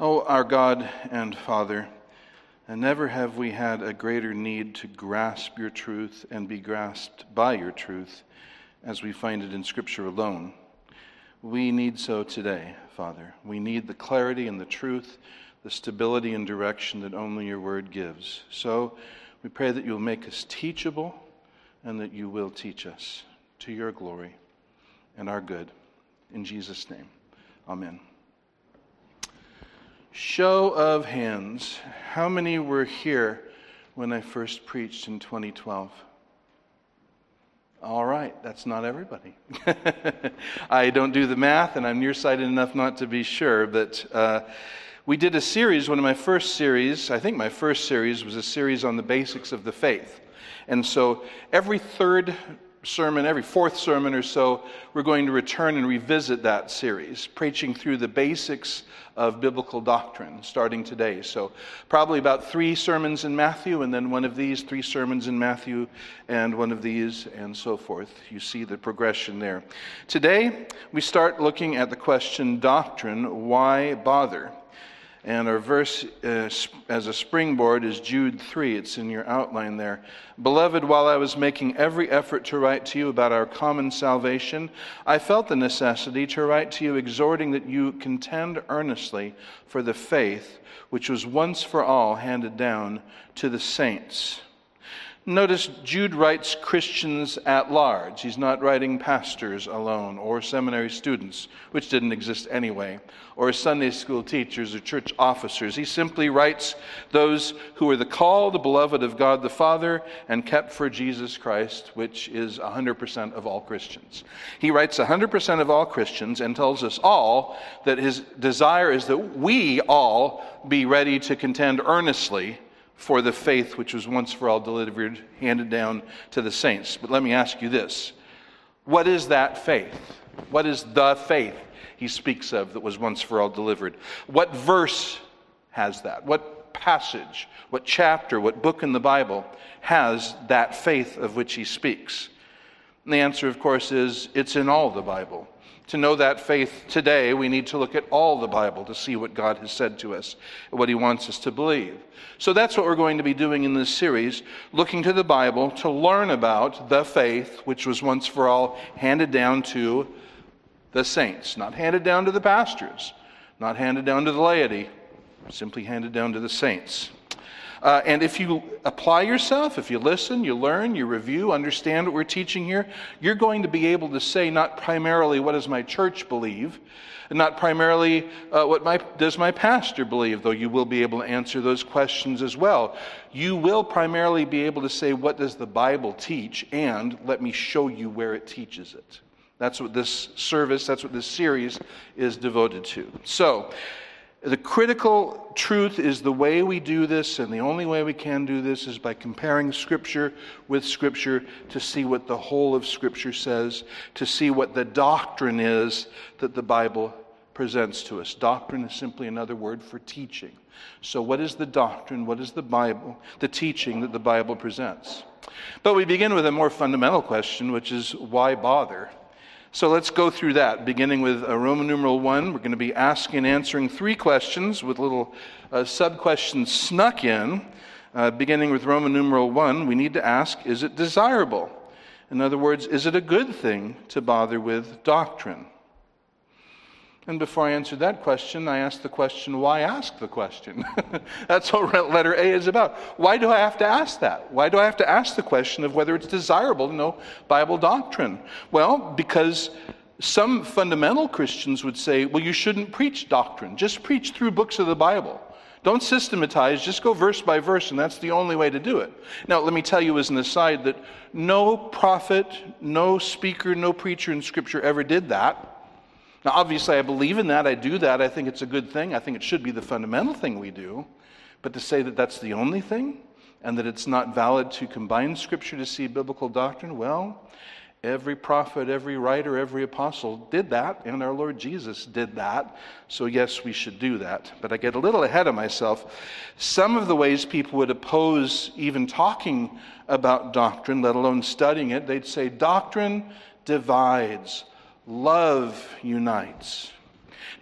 Oh, our God and Father, and never have we had a greater need to grasp your truth and be grasped by your truth as we find it in Scripture alone. We need so today, Father. We need the clarity and the truth, the stability and direction that only your word gives. So we pray that you'll make us teachable and that you will teach us to your glory and our good. In Jesus' name, amen. Show of hands. How many were here when I first preached in 2012? All right, that's not everybody. I don't do the math, and I'm nearsighted enough not to be sure, but uh, we did a series, one of my first series, I think my first series was a series on the basics of the faith. And so every third sermon, every fourth sermon or so, we're going to return and revisit that series, preaching through the basics of biblical doctrine starting today. So, probably about three sermons in Matthew, and then one of these, three sermons in Matthew, and one of these, and so forth. You see the progression there. Today, we start looking at the question doctrine why bother? And our verse uh, as a springboard is Jude 3. It's in your outline there. Beloved, while I was making every effort to write to you about our common salvation, I felt the necessity to write to you, exhorting that you contend earnestly for the faith which was once for all handed down to the saints. Notice Jude writes Christians at large. He's not writing pastors alone or seminary students, which didn't exist anyway, or Sunday school teachers or church officers. He simply writes those who are the called, the beloved of God the Father, and kept for Jesus Christ, which is 100% of all Christians. He writes 100% of all Christians and tells us all that his desire is that we all be ready to contend earnestly for the faith which was once for all delivered, handed down to the saints. But let me ask you this what is that faith? What is the faith he speaks of that was once for all delivered? What verse has that? What passage, what chapter, what book in the Bible has that faith of which he speaks? And the answer, of course, is it's in all the Bible. To know that faith today, we need to look at all the Bible to see what God has said to us, what He wants us to believe. So that's what we're going to be doing in this series, looking to the Bible to learn about the faith which was once for all handed down to the saints, not handed down to the pastors, not handed down to the laity, simply handed down to the saints. Uh, and if you apply yourself, if you listen, you learn, you review, understand what we're teaching here, you're going to be able to say not primarily what does my church believe, and not primarily uh, what my, does my pastor believe, though you will be able to answer those questions as well. You will primarily be able to say what does the Bible teach, and let me show you where it teaches it. That's what this service, that's what this series is devoted to. So, the critical truth is the way we do this, and the only way we can do this is by comparing Scripture with Scripture to see what the whole of Scripture says, to see what the doctrine is that the Bible presents to us. Doctrine is simply another word for teaching. So, what is the doctrine? What is the Bible, the teaching that the Bible presents? But we begin with a more fundamental question, which is why bother? So let's go through that, beginning with uh, Roman numeral 1. We're going to be asking and answering three questions with little uh, sub questions snuck in. Uh, beginning with Roman numeral 1, we need to ask is it desirable? In other words, is it a good thing to bother with doctrine? And before I answer that question, I ask the question, why ask the question? That's what letter A is about. Why do I have to ask that? Why do I have to ask the question of whether it's desirable to know Bible doctrine? Well, because some fundamental Christians would say, well, you shouldn't preach doctrine, just preach through books of the Bible. Don't systematize, just go verse by verse, and that's the only way to do it. Now, let me tell you as an aside that no prophet, no speaker, no preacher in Scripture ever did that. Now, obviously, I believe in that. I do that. I think it's a good thing. I think it should be the fundamental thing we do. But to say that that's the only thing and that it's not valid to combine Scripture to see biblical doctrine, well, every prophet, every writer, every apostle did that, and our Lord Jesus did that. So, yes, we should do that. But I get a little ahead of myself. Some of the ways people would oppose even talking about doctrine, let alone studying it, they'd say doctrine divides. Love unites.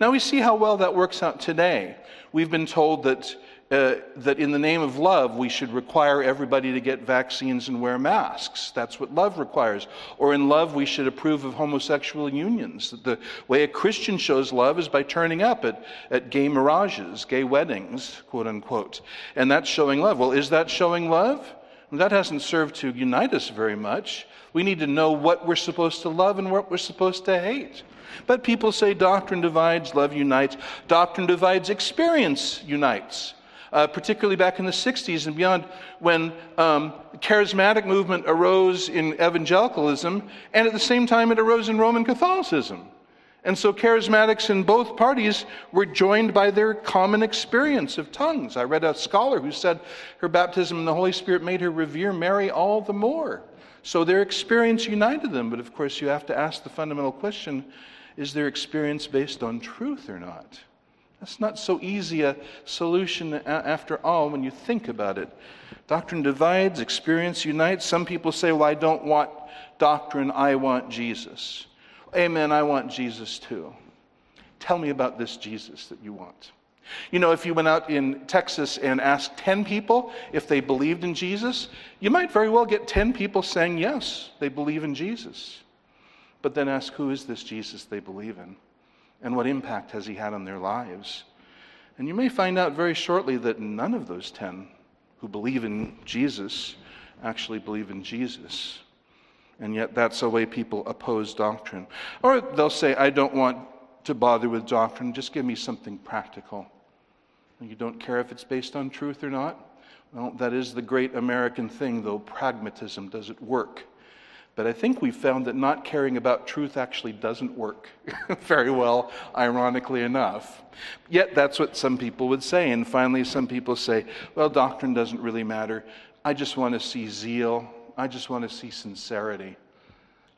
Now we see how well that works out today. We've been told that, uh, that in the name of love, we should require everybody to get vaccines and wear masks. That's what love requires. Or in love, we should approve of homosexual unions. That The way a Christian shows love is by turning up at, at gay mirages, gay weddings, quote unquote. And that's showing love. Well, is that showing love? That hasn't served to unite us very much. We need to know what we're supposed to love and what we're supposed to hate. But people say doctrine divides, love unites. Doctrine divides, experience unites. Uh, particularly back in the 60s and beyond, when um, charismatic movement arose in evangelicalism, and at the same time it arose in Roman Catholicism. And so charismatics in both parties were joined by their common experience of tongues. I read a scholar who said her baptism in the Holy Spirit made her revere Mary all the more. So their experience united them. But of course, you have to ask the fundamental question is their experience based on truth or not? That's not so easy a solution after all when you think about it. Doctrine divides, experience unites. Some people say, Well, I don't want doctrine, I want Jesus. Amen, I want Jesus too. Tell me about this Jesus that you want. You know, if you went out in Texas and asked 10 people if they believed in Jesus, you might very well get 10 people saying yes, they believe in Jesus. But then ask who is this Jesus they believe in? And what impact has he had on their lives? And you may find out very shortly that none of those 10 who believe in Jesus actually believe in Jesus. And yet, that's the way people oppose doctrine. Or they'll say, I don't want to bother with doctrine, just give me something practical. You don't care if it's based on truth or not? Well, that is the great American thing, though pragmatism does it work. But I think we've found that not caring about truth actually doesn't work very well, ironically enough. Yet that's what some people would say. And finally, some people say, well, doctrine doesn't really matter. I just want to see zeal I just want to see sincerity.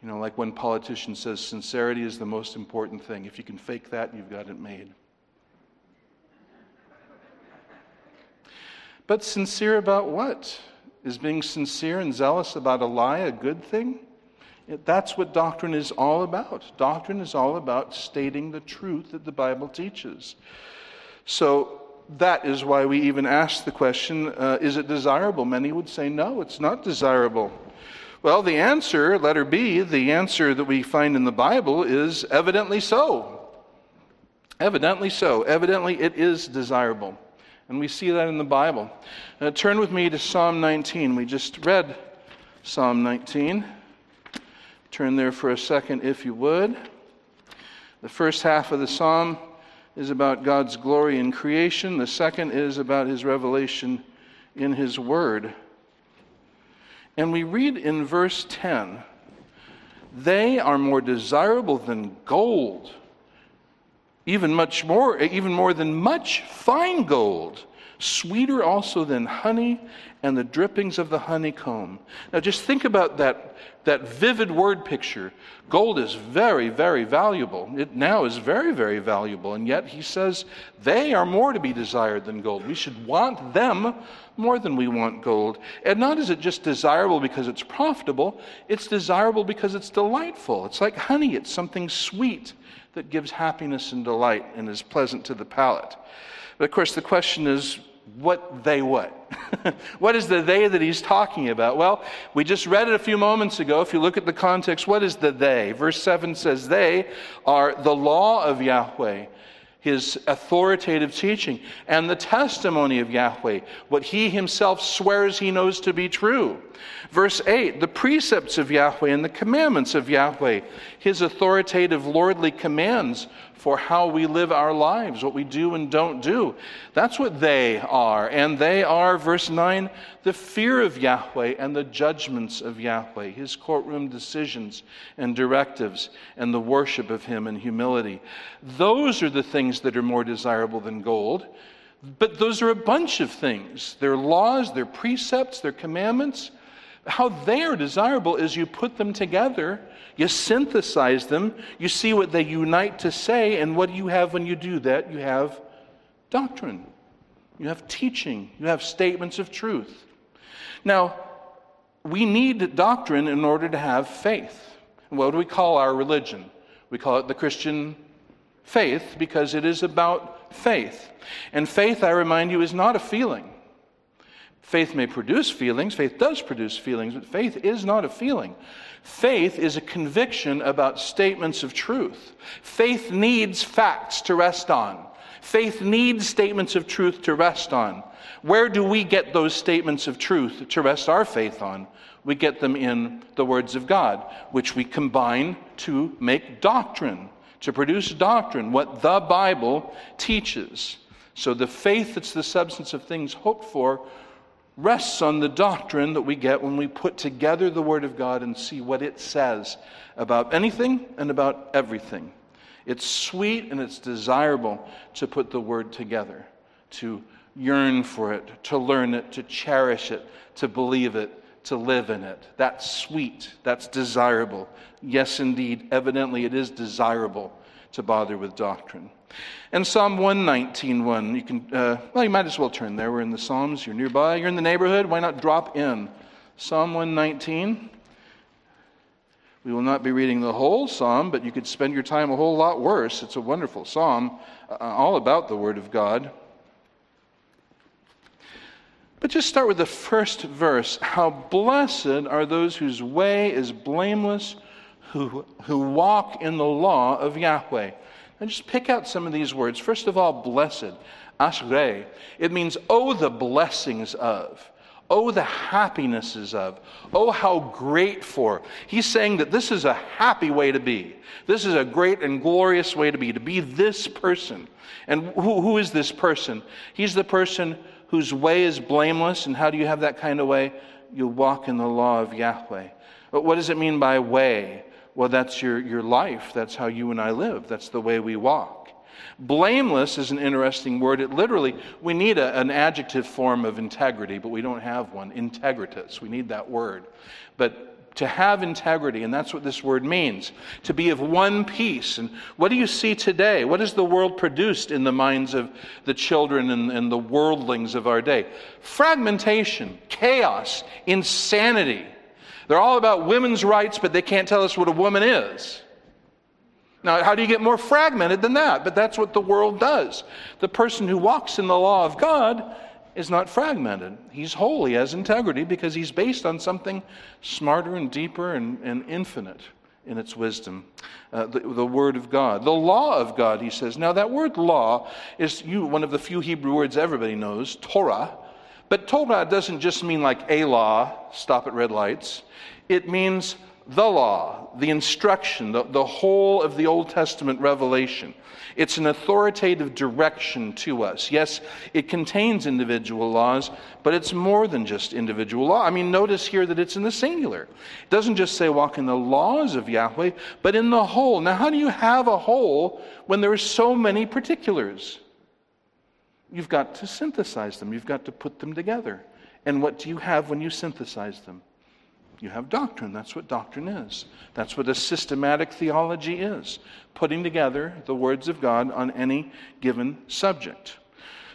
You know, like when politician says sincerity is the most important thing. If you can fake that, you've got it made. But sincere about what? Is being sincere and zealous about a lie a good thing? That's what doctrine is all about. Doctrine is all about stating the truth that the Bible teaches. So that is why we even ask the question uh, is it desirable? Many would say no, it's not desirable. Well, the answer, letter B, the answer that we find in the Bible is evidently so. Evidently so. Evidently, it is desirable. And we see that in the Bible. Uh, turn with me to Psalm 19. We just read Psalm 19. Turn there for a second, if you would. The first half of the psalm is about God's glory in creation, the second is about his revelation in his word. And we read in verse 10 they are more desirable than gold, even much more, even more than much fine gold, sweeter also than honey and the drippings of the honeycomb. Now, just think about that, that vivid word picture. Gold is very, very valuable. It now is very, very valuable. And yet, he says they are more to be desired than gold. We should want them more than we want gold. And not is it just desirable because it's profitable, it's desirable because it's delightful. It's like honey, it's something sweet that gives happiness and delight and is pleasant to the palate. But of course, the question is what they what? what is the they that he's talking about? Well, we just read it a few moments ago. If you look at the context, what is the they? Verse 7 says, They are the law of Yahweh, his authoritative teaching, and the testimony of Yahweh, what he himself swears he knows to be true. Verse 8, the precepts of Yahweh and the commandments of Yahweh, his authoritative lordly commands for how we live our lives, what we do and don't do. That's what they are. And they are, verse 9, the fear of Yahweh and the judgments of Yahweh, his courtroom decisions and directives, and the worship of him in humility. Those are the things that are more desirable than gold. But those are a bunch of things. They're laws, they're precepts, they're commandments. How they are desirable is you put them together you synthesize them, you see what they unite to say, and what do you have when you do that? You have doctrine, you have teaching, you have statements of truth. Now, we need doctrine in order to have faith. what do we call our religion? We call it the Christian Faith, because it is about faith. And faith, I remind you, is not a feeling. Faith may produce feelings, faith does produce feelings, but faith is not a feeling. Faith is a conviction about statements of truth. Faith needs facts to rest on. Faith needs statements of truth to rest on. Where do we get those statements of truth to rest our faith on? We get them in the words of God, which we combine to make doctrine, to produce doctrine, what the Bible teaches. So the faith that's the substance of things hoped for rests on the doctrine that we get when we put together the Word of God and see what it says about anything and about everything. It's sweet and it's desirable to put the Word together, to yearn for it, to learn it, to cherish it, to believe it, to live in it. That's sweet. That's desirable. Yes, indeed, evidently it is desirable to bother with doctrine. And Psalm 119.1, you can, uh, well, you might as well turn there. We're in the Psalms. You're nearby. You're in the neighborhood. Why not drop in? Psalm 119. We will not be reading the whole psalm, but you could spend your time a whole lot worse. It's a wonderful psalm, uh, all about the Word of God. But just start with the first verse. How blessed are those whose way is blameless, who, who walk in the law of Yahweh. And just pick out some of these words. First of all, blessed, ashrei. It means, oh, the blessings of. Oh, the happinesses of. Oh, how great for. He's saying that this is a happy way to be. This is a great and glorious way to be, to be this person. And who, who is this person? He's the person whose way is blameless. And how do you have that kind of way? You walk in the law of Yahweh. But what does it mean by way? Well, that's your, your life. That's how you and I live. That's the way we walk. Blameless is an interesting word. It literally, we need a, an adjective form of integrity, but we don't have one. Integritas. We need that word. But to have integrity, and that's what this word means, to be of one piece. And what do you see today? What has the world produced in the minds of the children and, and the worldlings of our day? Fragmentation, chaos, insanity. They're all about women's rights, but they can't tell us what a woman is. Now, how do you get more fragmented than that? But that's what the world does. The person who walks in the law of God is not fragmented. He's holy, has integrity, because he's based on something smarter and deeper and, and infinite in its wisdom. Uh, the, the, Word of God. The law of God, he says. Now, that word law is you, one of the few Hebrew words everybody knows, Torah. But Torah doesn't just mean like a law, stop at red lights. It means the law, the instruction, the, the whole of the Old Testament revelation. It's an authoritative direction to us. Yes, it contains individual laws, but it's more than just individual law. I mean, notice here that it's in the singular. It doesn't just say walk in the laws of Yahweh, but in the whole. Now, how do you have a whole when there are so many particulars? You've got to synthesize them, you've got to put them together. And what do you have when you synthesize them? You have doctrine. That's what doctrine is. That's what a systematic theology is putting together the words of God on any given subject.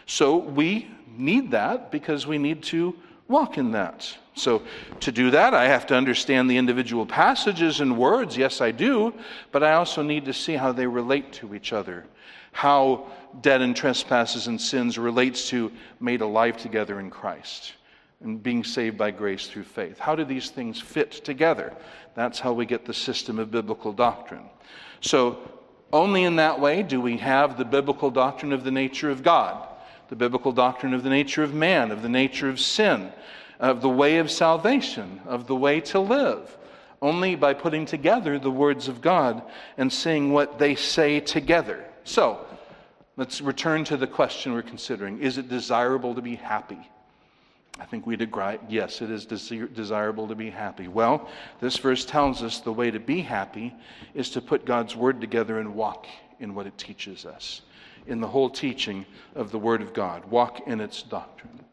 So we need that because we need to walk in that. So, to do that, I have to understand the individual passages and words. Yes, I do. But I also need to see how they relate to each other. How dead in trespasses and sins relates to made alive together in Christ and being saved by grace through faith. How do these things fit together? That's how we get the system of biblical doctrine. So, only in that way do we have the biblical doctrine of the nature of God, the biblical doctrine of the nature of man, of the nature of sin, of the way of salvation, of the way to live. Only by putting together the words of God and seeing what they say together. So, let's return to the question we're considering Is it desirable to be happy? I think we'd agree, yes, it is desirable to be happy. Well, this verse tells us the way to be happy is to put God's word together and walk in what it teaches us, in the whole teaching of the word of God. Walk in its doctrine.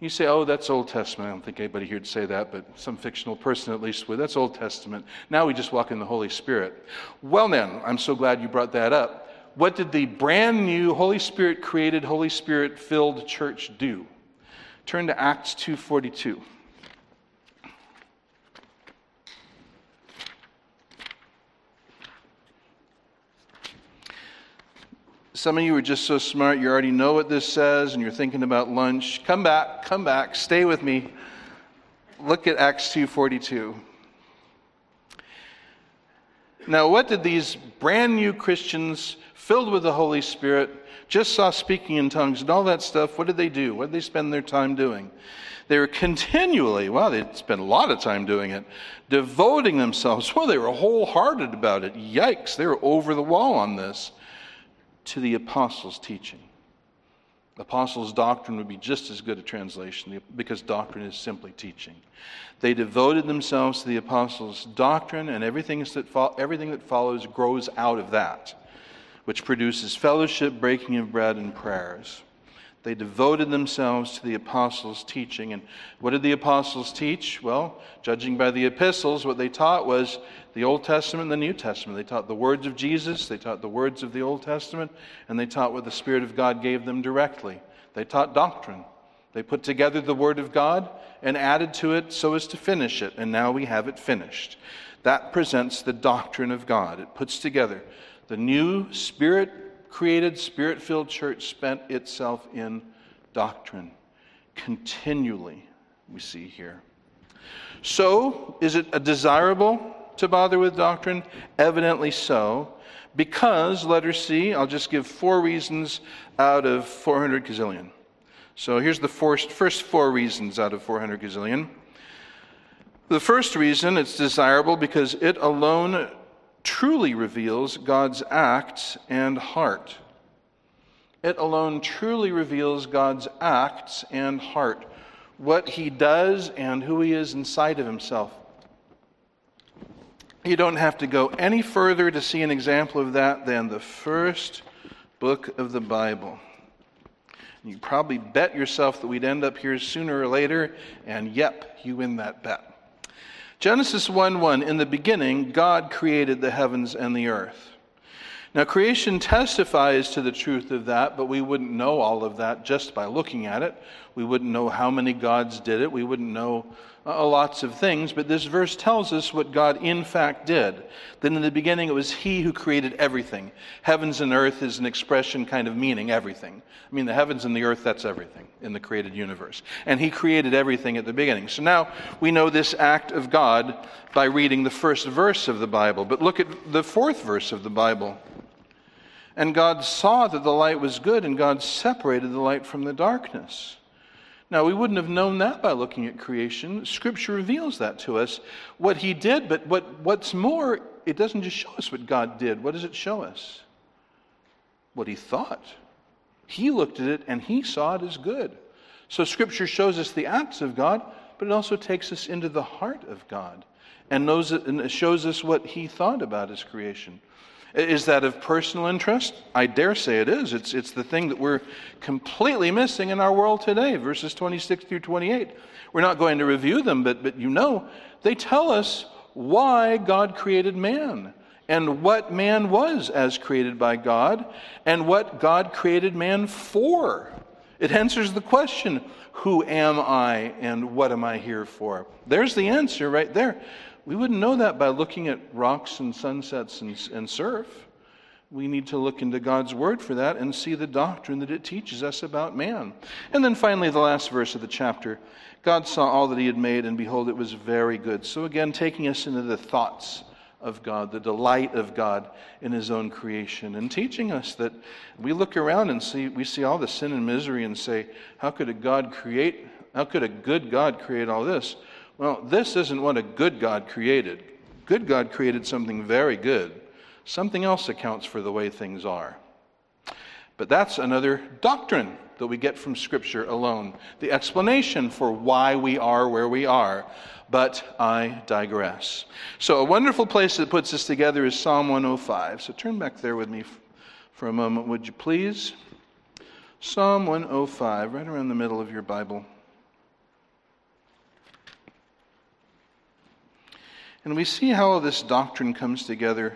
You say, oh, that's Old Testament. I don't think anybody here would say that, but some fictional person at least would. That's Old Testament. Now we just walk in the Holy Spirit. Well, then, I'm so glad you brought that up. What did the brand new Holy Spirit created, Holy Spirit filled church do? Turn to Acts 2:42. Some of you are just so smart, you already know what this says, and you're thinking about lunch. Come back, come back, stay with me. Look at Acts 2:42. Now, what did these brand new Christians filled with the Holy Spirit, just saw speaking in tongues and all that stuff, what did they do? What did they spend their time doing? They were continually, well, they spent a lot of time doing it, devoting themselves. Well, they were wholehearted about it. Yikes, they were over the wall on this to the apostles' teaching. Apostles' doctrine would be just as good a translation because doctrine is simply teaching. They devoted themselves to the apostles' doctrine, and everything that, fo- everything that follows grows out of that, which produces fellowship, breaking of bread, and prayers. They devoted themselves to the apostles' teaching. And what did the apostles teach? Well, judging by the epistles, what they taught was the Old Testament and the New Testament. They taught the words of Jesus, they taught the words of the Old Testament, and they taught what the Spirit of God gave them directly. They taught doctrine. They put together the Word of God and added to it so as to finish it, and now we have it finished. That presents the doctrine of God. It puts together the new Spirit created, Spirit filled church spent itself in doctrine continually, we see here. So, is it a desirable to bother with doctrine? Evidently so. Because, letter C, I'll just give four reasons out of 400 gazillion. So here's the first, first four reasons out of 400 gazillion. The first reason it's desirable because it alone truly reveals God's acts and heart. It alone truly reveals God's acts and heart, what he does and who he is inside of himself. You don't have to go any further to see an example of that than the first book of the Bible. You probably bet yourself that we'd end up here sooner or later, and yep, you win that bet. Genesis 1 1 In the beginning, God created the heavens and the earth. Now, creation testifies to the truth of that, but we wouldn't know all of that just by looking at it. We wouldn't know how many gods did it. We wouldn't know uh, lots of things, but this verse tells us what God in fact did. That in the beginning it was He who created everything. Heavens and earth is an expression kind of meaning everything. I mean, the heavens and the earth, that's everything in the created universe. And He created everything at the beginning. So now we know this act of God by reading the first verse of the Bible. But look at the fourth verse of the Bible. And God saw that the light was good, and God separated the light from the darkness. Now, we wouldn't have known that by looking at creation. Scripture reveals that to us, what He did, but what, what's more, it doesn't just show us what God did. What does it show us? What He thought. He looked at it and He saw it as good. So, Scripture shows us the acts of God, but it also takes us into the heart of God and, knows and shows us what He thought about His creation. Is that of personal interest? I dare say it is. It's, it's the thing that we're completely missing in our world today, verses 26 through 28. We're not going to review them, but, but you know, they tell us why God created man and what man was as created by God and what God created man for. It answers the question who am I and what am I here for? There's the answer right there. We wouldn't know that by looking at rocks and sunsets and, and surf. We need to look into God's Word for that and see the doctrine that it teaches us about man. And then finally, the last verse of the chapter God saw all that He had made, and behold, it was very good. So, again, taking us into the thoughts of God, the delight of God in His own creation, and teaching us that we look around and see, we see all the sin and misery and say, How could a God create, how could a good God create all this? Well, this isn't what a good God created. Good God created something very good. Something else accounts for the way things are. But that's another doctrine that we get from Scripture alone the explanation for why we are where we are. But I digress. So, a wonderful place that puts this together is Psalm 105. So, turn back there with me for a moment, would you please? Psalm 105, right around the middle of your Bible. And we see how this doctrine comes together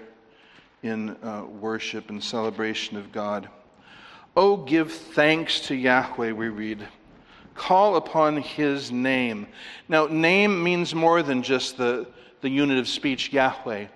in uh, worship and celebration of God. Oh, give thanks to Yahweh, we read. Call upon his name. Now, name means more than just the, the unit of speech, Yahweh.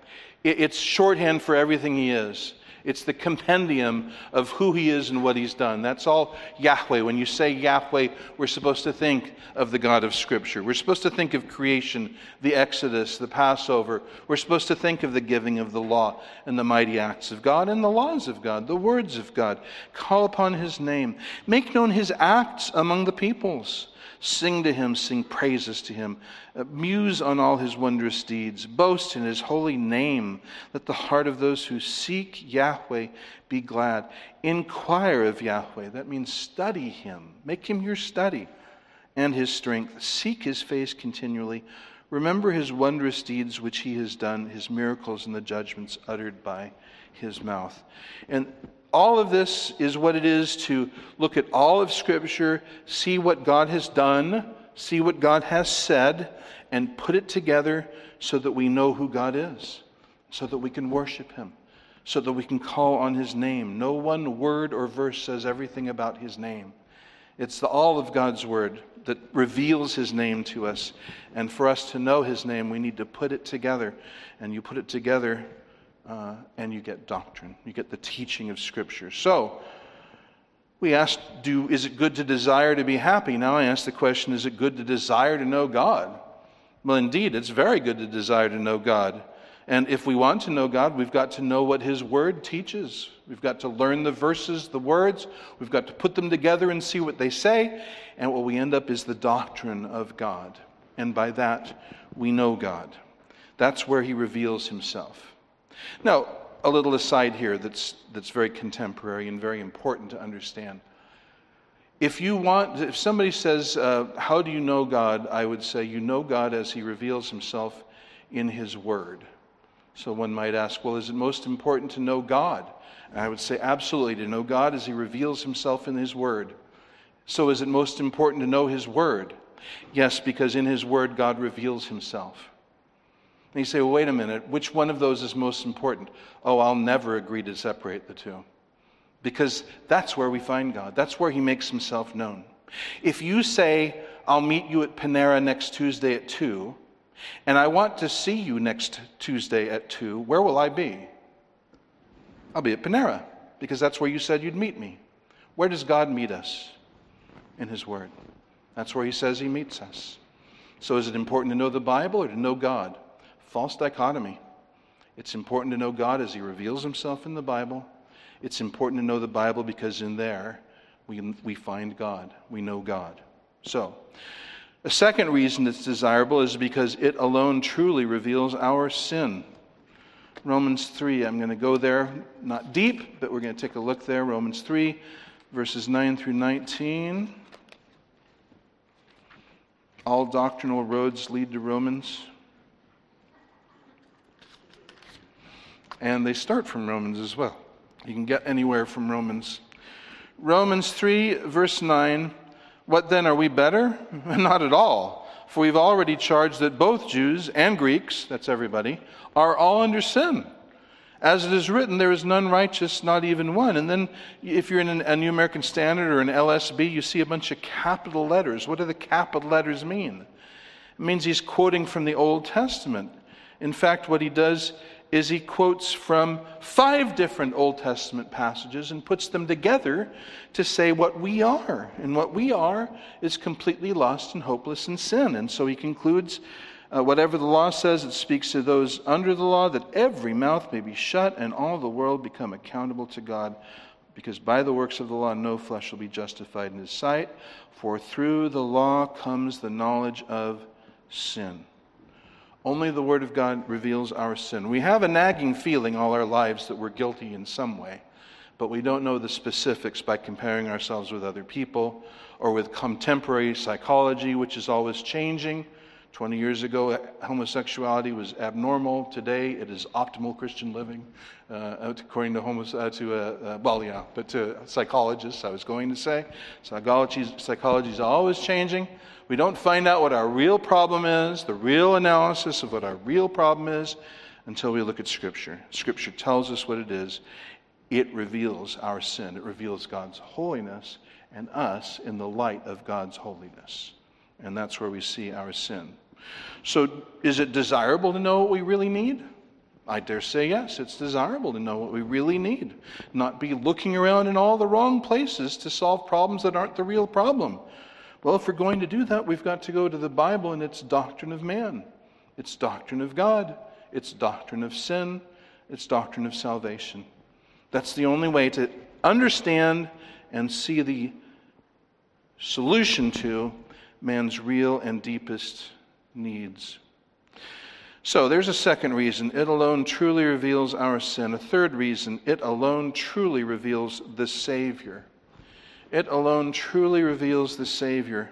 It, it's shorthand for everything he is. It's the compendium of who He is and what He's done. That's all Yahweh. When you say Yahweh, we're supposed to think of the God of Scripture. We're supposed to think of creation, the Exodus, the Passover. We're supposed to think of the giving of the law and the mighty acts of God and the laws of God, the words of God. Call upon His name. Make known His acts among the peoples. Sing to him, sing praises to him. Uh, muse on all his wondrous deeds. Boast in his holy name. Let the heart of those who seek Yahweh be glad. Inquire of Yahweh. That means study him. Make him your study and his strength. Seek his face continually. Remember his wondrous deeds which he has done, his miracles and the judgments uttered by his mouth. And all of this is what it is to look at all of Scripture, see what God has done, see what God has said, and put it together so that we know who God is, so that we can worship Him, so that we can call on His name. No one word or verse says everything about His name. It's the, all of God's Word that reveals His name to us. And for us to know His name, we need to put it together. And you put it together uh, and you get doctrine. You get the teaching of Scripture. So, we asked, do, is it good to desire to be happy? Now I ask the question, is it good to desire to know God? Well, indeed, it's very good to desire to know God. And if we want to know God, we've got to know what His Word teaches. We've got to learn the verses, the words. We've got to put them together and see what they say. And what we end up is the doctrine of God. And by that, we know God. That's where He reveals Himself. Now, a little aside here that's, that's very contemporary and very important to understand. If you want, if somebody says, uh, How do you know God? I would say, You know God as He reveals Himself in His Word. So one might ask, Well, is it most important to know God? And I would say, Absolutely, to know God as He reveals Himself in His Word. So is it most important to know His Word? Yes, because in His Word, God reveals Himself. And you say, well, wait a minute, which one of those is most important? Oh, I'll never agree to separate the two. Because that's where we find God, that's where He makes Himself known. If you say, I'll meet you at Panera next Tuesday at 2, and I want to see you next Tuesday at 2, where will I be? I'll be at Panera, because that's where you said you'd meet me. Where does God meet us? In His Word. That's where He says He meets us. So is it important to know the Bible or to know God? False dichotomy. It's important to know God as He reveals Himself in the Bible. It's important to know the Bible because in there we, we find God, we know God. So, a second reason it's desirable is because it alone truly reveals our sin. Romans 3, I'm going to go there, not deep, but we're going to take a look there. Romans 3, verses 9 through 19. All doctrinal roads lead to Romans. And they start from Romans as well. You can get anywhere from Romans. Romans 3, verse 9 What then, are we better? Not at all. For we've already charged that both Jews and Greeks, that's everybody, are all under sin. As it is written, there is none righteous, not even one. And then, if you're in a New American Standard or an LSB, you see a bunch of capital letters. What do the capital letters mean? It means he's quoting from the Old Testament. In fact, what he does is he quotes from five different Old Testament passages and puts them together to say what we are. And what we are is completely lost and hopeless in sin. And so he concludes uh, whatever the law says, it speaks to those under the law, that every mouth may be shut and all the world become accountable to God. Because by the works of the law, no flesh will be justified in his sight. For through the law comes the knowledge of sin. Only the Word of God reveals our sin. We have a nagging feeling all our lives that we're guilty in some way, but we don't know the specifics by comparing ourselves with other people or with contemporary psychology, which is always changing. 20 years ago, homosexuality was abnormal. Today, it is optimal Christian living, uh, according to, uh, to uh, uh well, yeah, but to psychologists, I was going to say. Psychology is always changing. We don't find out what our real problem is, the real analysis of what our real problem is, until we look at Scripture. Scripture tells us what it is. It reveals our sin, it reveals God's holiness and us in the light of God's holiness. And that's where we see our sin. So, is it desirable to know what we really need? I dare say, yes, it's desirable to know what we really need, not be looking around in all the wrong places to solve problems that aren't the real problem. Well, if we're going to do that, we've got to go to the Bible and its doctrine of man, its doctrine of God, its doctrine of sin, its doctrine of salvation. That's the only way to understand and see the solution to man's real and deepest needs. So there's a second reason. It alone truly reveals our sin. A third reason. It alone truly reveals the Savior. It alone truly reveals the Savior.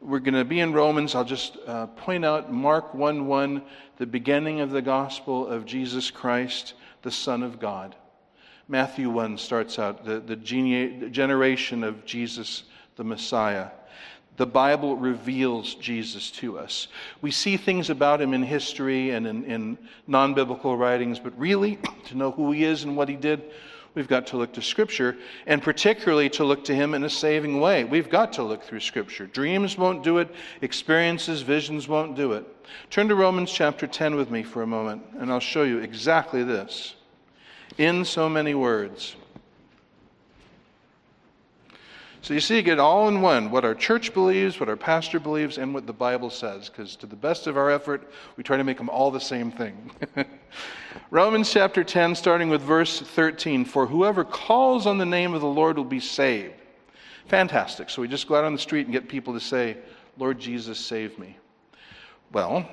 We're going to be in Romans. I'll just uh, point out Mark 1 1, the beginning of the gospel of Jesus Christ, the Son of God. Matthew 1 starts out the, the, gene- generation of Jesus, the Messiah. The Bible reveals Jesus to us. We see things about him in history and in, in non biblical writings, but really, to know who he is and what he did, we've got to look to Scripture, and particularly to look to him in a saving way. We've got to look through Scripture. Dreams won't do it, experiences, visions won't do it. Turn to Romans chapter 10 with me for a moment, and I'll show you exactly this. In so many words. So you see, you get all in one what our church believes, what our pastor believes, and what the Bible says, because to the best of our effort, we try to make them all the same thing. Romans chapter 10, starting with verse 13 For whoever calls on the name of the Lord will be saved. Fantastic. So we just go out on the street and get people to say, Lord Jesus, save me. Well,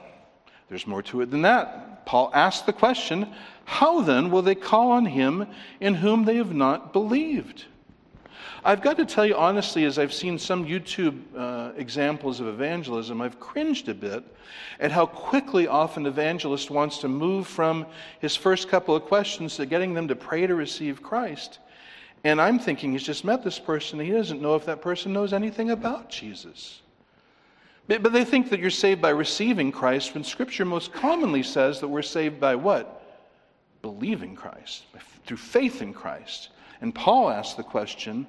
there's more to it than that. Paul asks the question How then will they call on him in whom they have not believed? I've got to tell you honestly, as I've seen some YouTube uh, examples of evangelism, I've cringed a bit at how quickly often evangelist wants to move from his first couple of questions to getting them to pray to receive Christ. And I'm thinking he's just met this person, he doesn't know if that person knows anything about Jesus. But, but they think that you're saved by receiving Christ when Scripture most commonly says that we're saved by what? Believing Christ, through faith in Christ. And Paul asks the question,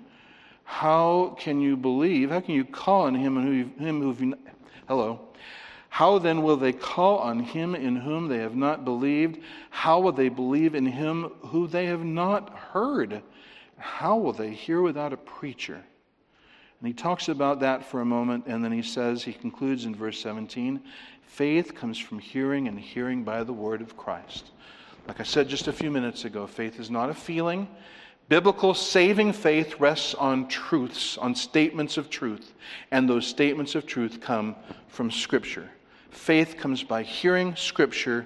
how can you believe? How can you call on him him who hello? How then will they call on him in whom they have not believed? How will they believe in him who they have not heard? How will they hear without a preacher? And he talks about that for a moment, and then he says, he concludes in verse 17 faith comes from hearing, and hearing by the word of Christ. Like I said just a few minutes ago, faith is not a feeling, Biblical saving faith rests on truths, on statements of truth, and those statements of truth come from Scripture. Faith comes by hearing Scripture,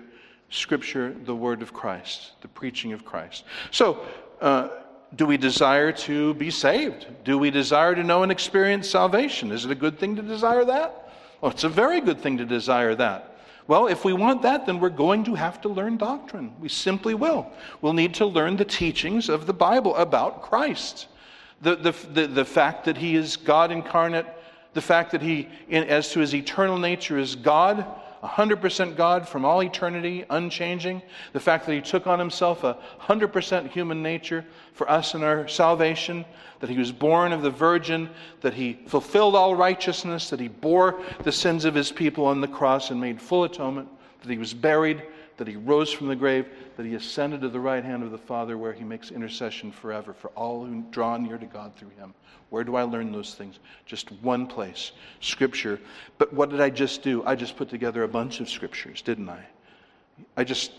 Scripture, the Word of Christ, the preaching of Christ. So, uh, do we desire to be saved? Do we desire to know and experience salvation? Is it a good thing to desire that? Well, it's a very good thing to desire that. Well, if we want that, then we're going to have to learn doctrine. We simply will. We'll need to learn the teachings of the Bible about Christ. The, the, the, the fact that he is God incarnate, the fact that he, in, as to his eternal nature, is God, 100% God from all eternity, unchanging. The fact that he took on himself a 100% human nature for us in our salvation, that he was born of the Virgin, that he fulfilled all righteousness, that he bore the sins of his people on the cross and made full atonement, that he was buried, that he rose from the grave, that he ascended to the right hand of the Father, where he makes intercession forever for all who draw near to God through him. Where do I learn those things? Just one place Scripture. But what did I just do? I just put together a bunch of Scriptures, didn't I? I just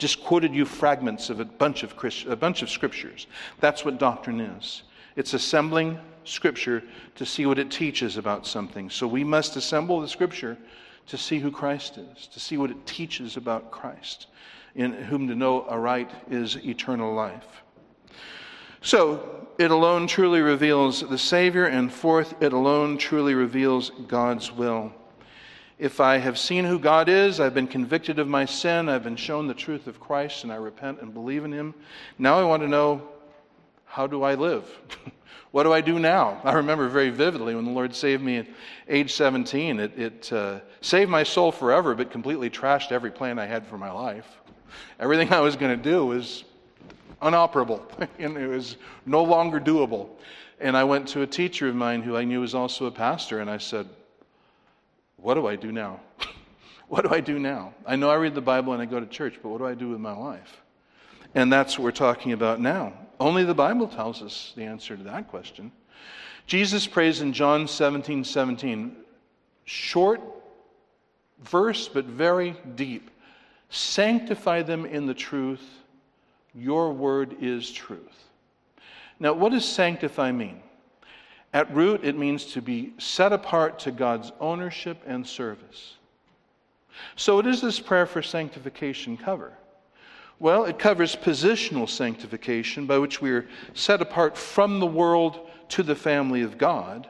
just quoted you fragments of a bunch of, Christ, a bunch of scriptures. That's what doctrine is. It's assembling Scripture to see what it teaches about something. So we must assemble the Scripture to see who Christ is, to see what it teaches about Christ, in whom to know aright is eternal life. So, it alone truly reveals the Savior, and fourth, it alone truly reveals God's will. If I have seen who God is, I've been convicted of my sin, I've been shown the truth of Christ, and I repent and believe in Him. Now I want to know how do I live? what do I do now? I remember very vividly when the Lord saved me at age 17. It, it uh, saved my soul forever, but completely trashed every plan I had for my life. Everything I was going to do was unoperable, and it was no longer doable. And I went to a teacher of mine who I knew was also a pastor, and I said, What do I do now? What do I do now? I know I read the Bible and I go to church, but what do I do with my life? And that's what we're talking about now. Only the Bible tells us the answer to that question. Jesus prays in John 17 17, short verse, but very deep. Sanctify them in the truth. Your word is truth. Now, what does sanctify mean? At root, it means to be set apart to God's ownership and service. So, what does this prayer for sanctification cover? Well, it covers positional sanctification, by which we are set apart from the world to the family of God.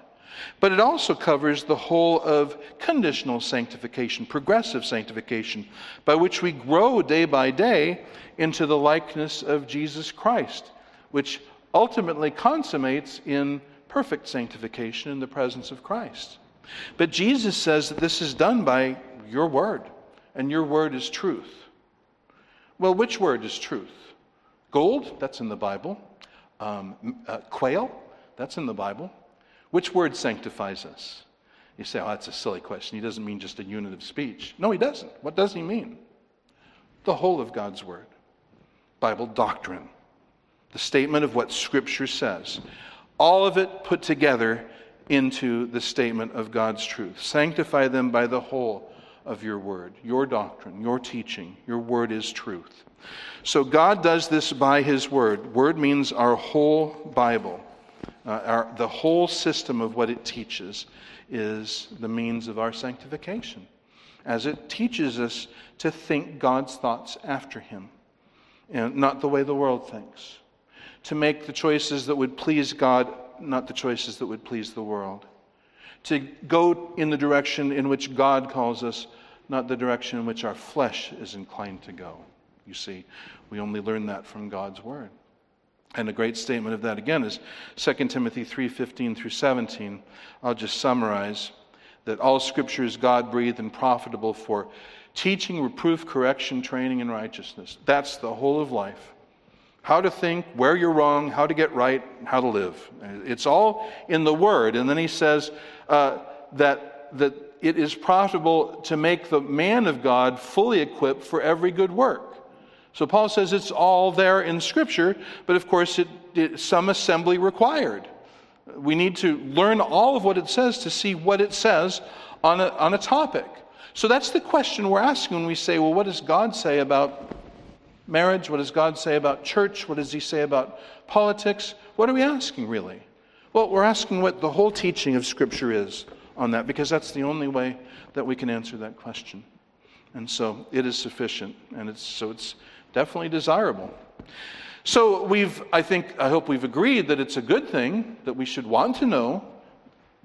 But it also covers the whole of conditional sanctification, progressive sanctification, by which we grow day by day into the likeness of Jesus Christ, which ultimately consummates in perfect sanctification in the presence of Christ. But Jesus says that this is done by your word, and your word is truth. Well, which word is truth? Gold, that's in the Bible. Um, uh, quail, that's in the Bible. Which word sanctifies us? You say, oh, that's a silly question. He doesn't mean just a unit of speech. No, he doesn't. What does he mean? The whole of God's word, Bible doctrine, the statement of what Scripture says. All of it put together into the statement of God's truth. Sanctify them by the whole of your word, your doctrine, your teaching. Your word is truth. So God does this by his word. Word means our whole Bible. Uh, our, the whole system of what it teaches is the means of our sanctification, as it teaches us to think God's thoughts after Him, and not the way the world thinks, to make the choices that would please God, not the choices that would please the world, to go in the direction in which God calls us, not the direction in which our flesh is inclined to go. You see, we only learn that from God's Word. And a great statement of that again is 2 Timothy 3:15 through 17. I'll just summarize that all scripture is God-breathed and profitable for teaching, reproof, correction, training in righteousness. That's the whole of life. How to think, where you're wrong, how to get right, how to live. It's all in the Word. And then he says uh, that, that it is profitable to make the man of God fully equipped for every good work. So Paul says it's all there in Scripture, but of course, it, it, some assembly required. We need to learn all of what it says to see what it says on a, on a topic. So that's the question we're asking when we say, well, what does God say about marriage? What does God say about church? What does He say about politics? What are we asking, really? Well, we're asking what the whole teaching of Scripture is on that, because that's the only way that we can answer that question. And so it is sufficient, and it's, so it's definitely desirable. So we've, I think, I hope we've agreed that it's a good thing that we should want to know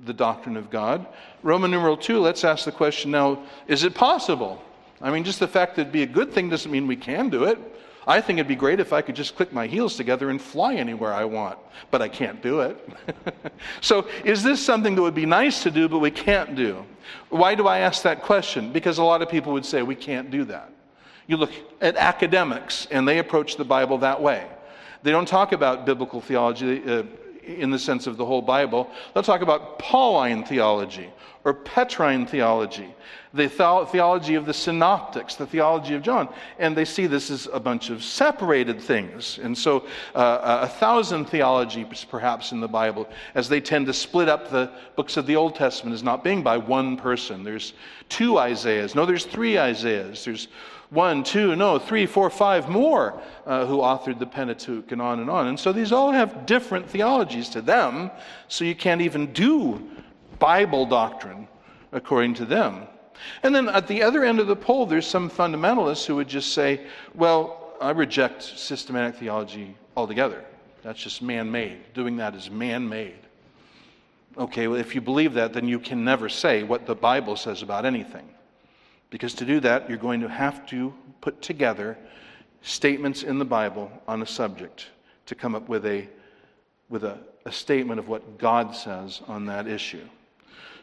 the doctrine of God. Roman numeral 2, let's ask the question now is it possible? I mean, just the fact that it'd be a good thing doesn't mean we can do it. I think it'd be great if I could just click my heels together and fly anywhere I want, but I can't do it. so, is this something that would be nice to do, but we can't do? Why do I ask that question? Because a lot of people would say we can't do that. You look at academics, and they approach the Bible that way. They don't talk about biblical theology uh, in the sense of the whole Bible. They'll talk about Pauline theology or Petrine theology, the theology of the synoptics, the theology of John. And they see this as a bunch of separated things. And so, uh, a thousand theologies perhaps in the Bible, as they tend to split up the books of the Old Testament as not being by one person. There's two Isaiahs. No, there's three Isaiahs. There's one, two, no, three, four, five more uh, who authored the Pentateuch and on and on. And so these all have different theologies to them, so you can't even do Bible doctrine according to them. And then at the other end of the pole, there's some fundamentalists who would just say, well, I reject systematic theology altogether. That's just man made. Doing that is man made. Okay, well, if you believe that, then you can never say what the Bible says about anything. Because to do that, you're going to have to put together statements in the Bible on a subject to come up with a, with a, a statement of what God says on that issue.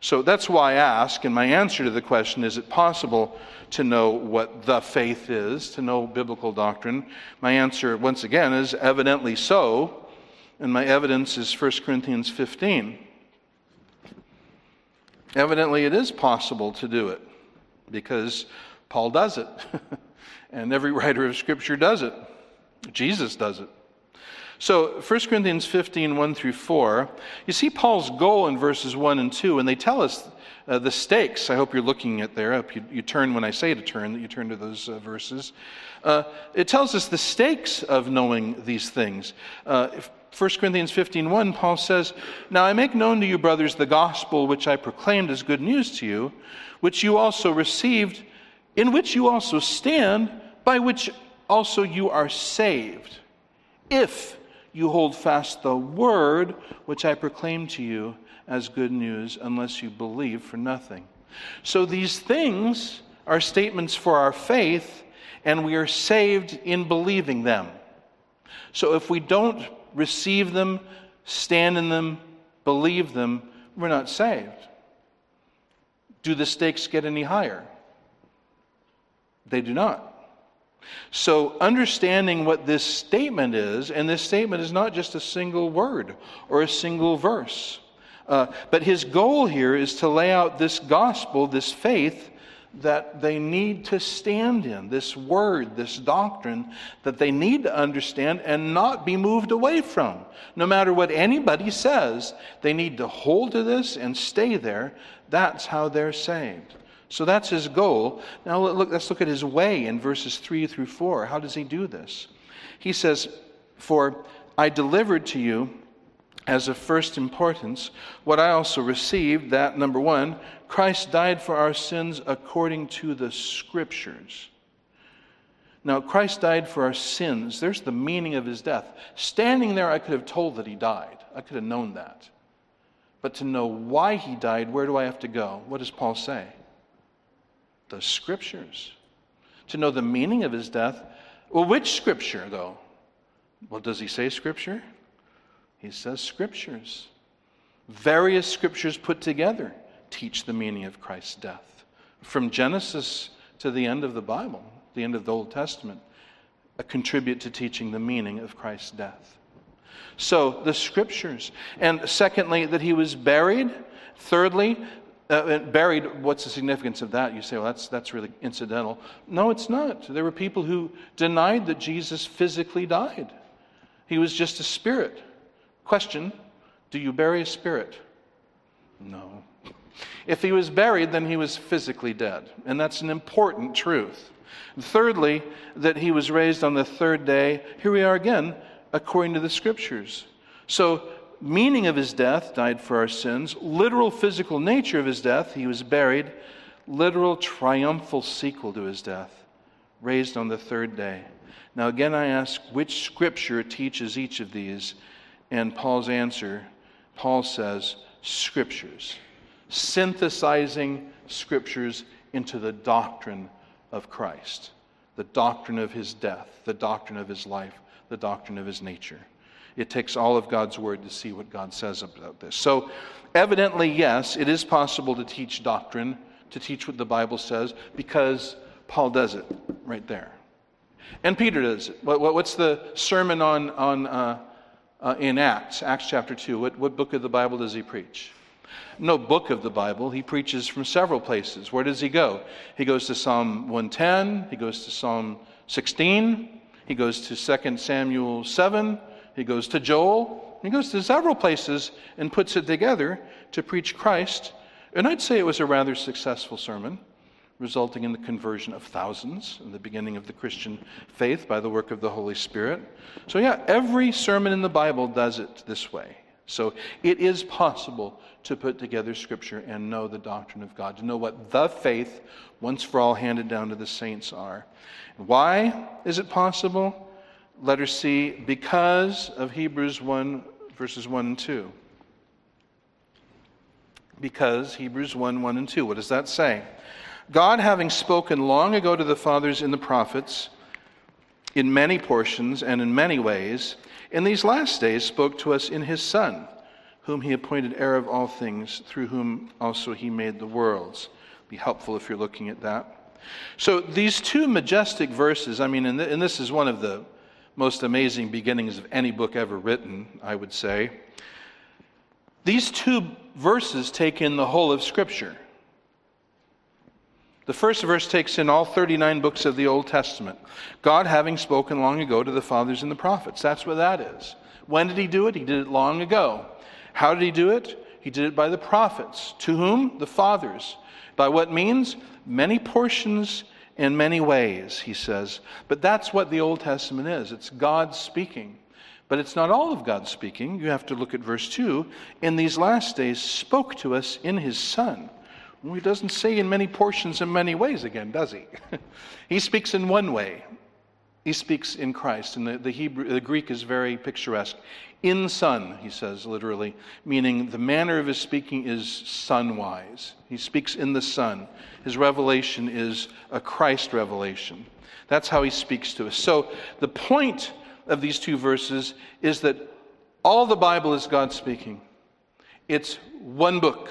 So that's why I ask, and my answer to the question is it possible to know what the faith is, to know biblical doctrine? My answer, once again, is evidently so, and my evidence is 1 Corinthians 15. Evidently, it is possible to do it because Paul does it. and every writer of Scripture does it. Jesus does it. So, 1 Corinthians 15, 1 through 4, you see Paul's goal in verses 1 and 2, and they tell us uh, the stakes. I hope you're looking at there. I hope you, you, turn when I say to turn, that you turn to those uh, verses. Uh, it tells us the stakes of knowing these things. Uh, 1 Corinthians 15, 1, Paul says, Now I make known to you, brothers, the gospel which I proclaimed as good news to you, which you also received, in which you also stand, by which also you are saved. If you hold fast the word which I proclaimed to you as good news, unless you believe for nothing. So these things are statements for our faith, and we are saved in believing them. So if we don't receive them, stand in them, believe them, we're not saved. Do the stakes get any higher? They do not. So, understanding what this statement is, and this statement is not just a single word or a single verse, uh, but his goal here is to lay out this gospel, this faith that they need to stand in, this word, this doctrine that they need to understand and not be moved away from. No matter what anybody says, they need to hold to this and stay there. That's how they're saved. So that's his goal. Now look, let's look at his way in verses 3 through 4. How does he do this? He says, For I delivered to you as of first importance what I also received that, number one, Christ died for our sins according to the Scriptures. Now, Christ died for our sins. There's the meaning of his death. Standing there, I could have told that he died, I could have known that. But to know why he died, where do I have to go? What does Paul say? the scriptures. To know the meaning of his death. Well, which scripture, though? Well, does he say scripture? He says scriptures. Various scriptures put together teach the meaning of Christ's death. From Genesis to the end of the Bible, the end of the Old Testament, contribute to teaching the meaning of Christ's death. So, the scriptures. And secondly, that he was buried. Thirdly, uh, buried, what's the significance of that? You say, well, that's, that's really incidental. No, it's not. There were people who denied that Jesus physically died, he was just a spirit. Question Do you bury a spirit? No. If he was buried, then he was physically dead. And that's an important truth. Thirdly, that he was raised on the third day. Here we are again, according to the scriptures. So meaning of his death, died for our sins, literal physical nature of his death, he was buried, literal triumphal sequel to his death, raised on the third day. Now, again, I ask which scripture teaches each of these? And Paul's answer, Paul says, scriptures, synthesizing scriptures into the doctrine of Christ, the doctrine of his death, the doctrine of his life, the doctrine of his nature. It takes all of God's word to see what God says about this. So, evidently, yes, it is possible to teach doctrine, to teach what the Bible says, because Paul does it right there. And Peter does it. what's the sermon on, on, uh, uh, in Acts, Acts chapter 2? What, what book of the Bible does he preach? No book of the Bible. He preaches from several places. Where does he go? He goes to Psalm 110, he goes to Psalm 16, he goes to 2 Samuel 7, he goes to Joel. He goes to several places and puts it together to preach Christ. And I'd say it was a rather successful sermon, resulting in the conversion of thousands in the beginning of the Christian faith by the work of the Holy Spirit. So, yeah, every sermon in the Bible does it this way. So, it is possible to put together Scripture and know the doctrine of God, to know what the faith, once for all handed down to the saints, are. Why is it possible? letter C, because of Hebrews 1, verses 1 and 2. Because Hebrews 1, 1 and 2. What does that say? God, having spoken long ago to the fathers in the prophets, in many portions and in many ways, in these last days spoke to us in his Son, whom he appointed heir of all things, through whom also he made the worlds. Be helpful if you're looking at that. So these two majestic verses, I mean, and, and this is one of the most amazing beginnings of any book ever written, I would say. These two verses take in the whole of Scripture. The first verse takes in all 39 books of the Old Testament. God having spoken long ago to the fathers and the prophets. That's what that is. When did he do it? He did it long ago. How did he do it? He did it by the prophets. To whom? The fathers. By what means? Many portions in many ways, he says. But that's what the Old Testament is it's God speaking. But it's not all of God speaking. You have to look at verse 2. In these last days, spoke to us in his Son. Well, he doesn't say in many portions in many ways again, does he? he speaks in one way. He speaks in Christ, and the, the, Hebrew, the Greek is very picturesque. In Son, he says literally, meaning the manner of his speaking is sunwise. He speaks in the Son. His revelation is a Christ revelation. That's how he speaks to us. So the point of these two verses is that all the Bible is God speaking. It's one book.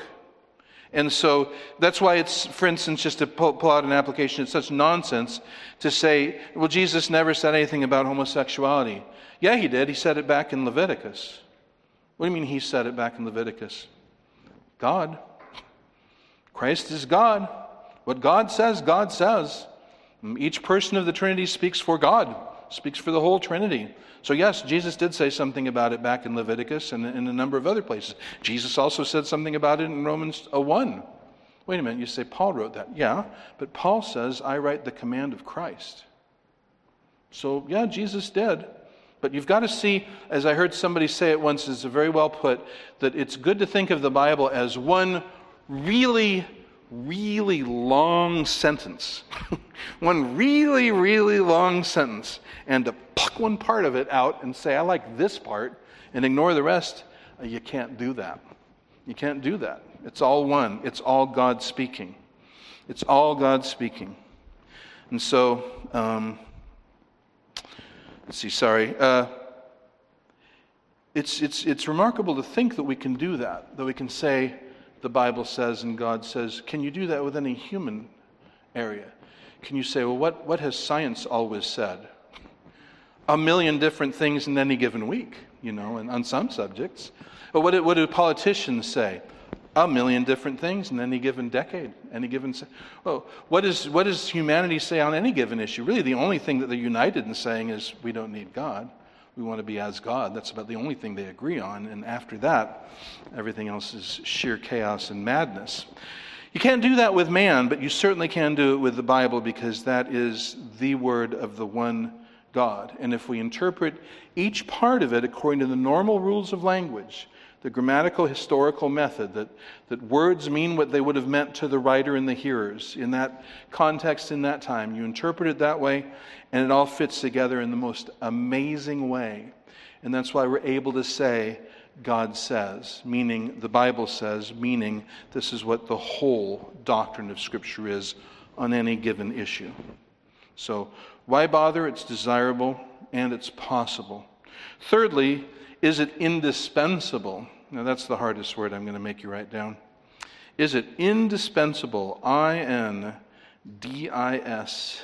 And so that's why it's, for instance, just to pull, out an application, it's such nonsense to say, well, Jesus never said anything about homosexuality. Yeah, he did. He said it back in Leviticus. What do you mean he said it back in Leviticus? God. Christ is God. What God says, God says. Each person of the Trinity speaks for God, speaks for the whole Trinity. So, yes, Jesus did say something about it back in Leviticus and in a number of other places. Jesus also said something about it in Romans uh, 1. Wait a minute, you say Paul wrote that. Yeah, but Paul says, I write the command of Christ. So, yeah, Jesus did. But you've got to see, as I heard somebody say it once, it's very well put, that it's good to think of the Bible as one really really long sentence, one really, really long sentence, and to pluck one part of it out and say, I like this part, and ignore the rest, uh, you can't do that. You can't do that. It's all one, it's all God speaking. It's all God speaking. And so, um, let's see, sorry. Uh, it's, it's, it's remarkable to think that we can do that, that we can say, the Bible says and God says, can you do that with any human area? Can you say, well, what, what has science always said? A million different things in any given week, you know, and on some subjects. But what do, what do politicians say? A million different things in any given decade, any given. Well, what, is, what does humanity say on any given issue? Really, the only thing that they're united in saying is we don't need God we want to be as God. That's about the only thing they agree on. And after that, everything else is sheer chaos and madness. You can't do that with man, but you certainly can do it with the Bible because that is the word of the one God. And if we interpret each part of it according to the normal rules of language, the grammatical historical method that, that words mean what they would have meant to the writer and the hearers in that context in that time. You interpret it that way, and it all fits together in the most amazing way. And that's why we're able to say, God says, meaning the Bible says, meaning this is what the whole doctrine of Scripture is on any given issue. So, why bother? It's desirable and it's possible. Thirdly, is it indispensable? Now, that's the hardest word I'm going to make you write down. Is it indispensable? I N D I S